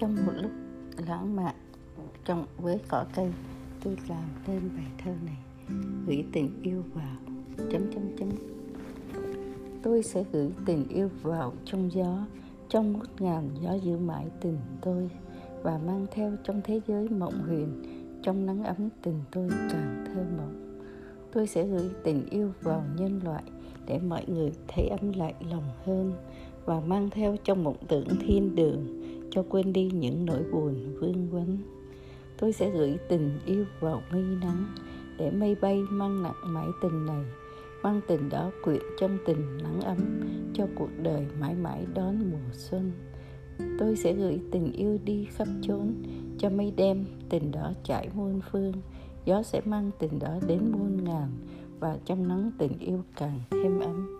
trong một lúc lãng mạn trong với cỏ cây, tôi làm nên bài thơ này, gửi tình yêu vào, chấm chấm chấm. Tôi sẽ gửi tình yêu vào trong gió, trong ngút ngàn gió giữ mãi tình tôi, và mang theo trong thế giới mộng huyền, trong nắng ấm tình tôi càng thơ mộng. Tôi sẽ gửi tình yêu vào nhân loại, để mọi người thấy ấm lại lòng hơn, và mang theo trong mộng tưởng thiên đường cho quên đi những nỗi buồn vương vấn. Tôi sẽ gửi tình yêu vào mây nắng để mây bay mang nặng mãi tình này, mang tình đó quyện trong tình nắng ấm cho cuộc đời mãi mãi đón mùa xuân. Tôi sẽ gửi tình yêu đi khắp chốn cho mây đem tình đó trải muôn phương. Gió sẽ mang tình đó đến muôn ngàn và trong nắng tình yêu càng thêm ấm.